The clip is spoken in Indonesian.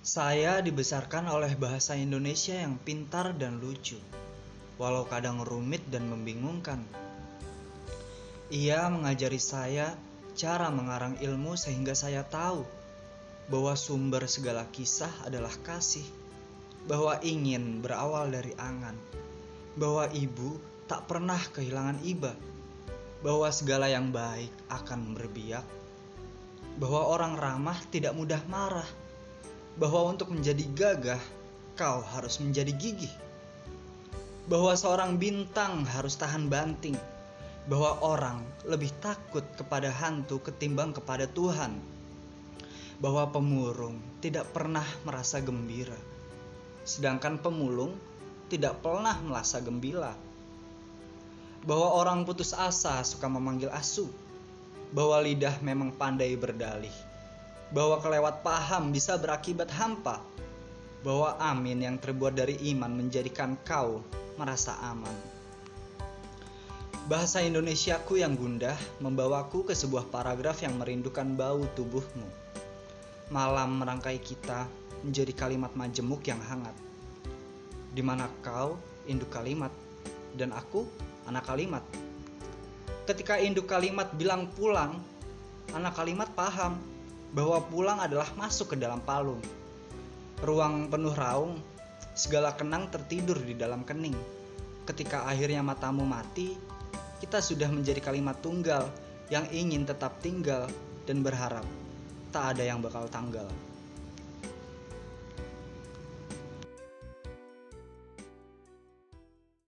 Saya dibesarkan oleh bahasa Indonesia yang pintar dan lucu, walau kadang rumit dan membingungkan. Ia mengajari saya cara mengarang ilmu sehingga saya tahu bahwa sumber segala kisah adalah kasih, bahwa ingin berawal dari angan, bahwa ibu tak pernah kehilangan iba, bahwa segala yang baik akan berbiak, bahwa orang ramah tidak mudah marah bahwa untuk menjadi gagah kau harus menjadi gigih. Bahwa seorang bintang harus tahan banting. Bahwa orang lebih takut kepada hantu ketimbang kepada Tuhan. Bahwa pemurung tidak pernah merasa gembira. Sedangkan pemulung tidak pernah merasa gembira. Bahwa orang putus asa suka memanggil asu. Bahwa lidah memang pandai berdalih bahwa kelewat paham bisa berakibat hampa, bahwa amin yang terbuat dari iman menjadikan kau merasa aman. Bahasa Indonesiaku yang gundah membawaku ke sebuah paragraf yang merindukan bau tubuhmu. Malam merangkai kita menjadi kalimat majemuk yang hangat. Di mana kau induk kalimat dan aku anak kalimat. Ketika induk kalimat bilang pulang, anak kalimat paham bahwa pulang adalah masuk ke dalam palung. Ruang penuh raung, segala kenang tertidur di dalam kening. Ketika akhirnya matamu mati, kita sudah menjadi kalimat tunggal yang ingin tetap tinggal dan berharap tak ada yang bakal tanggal.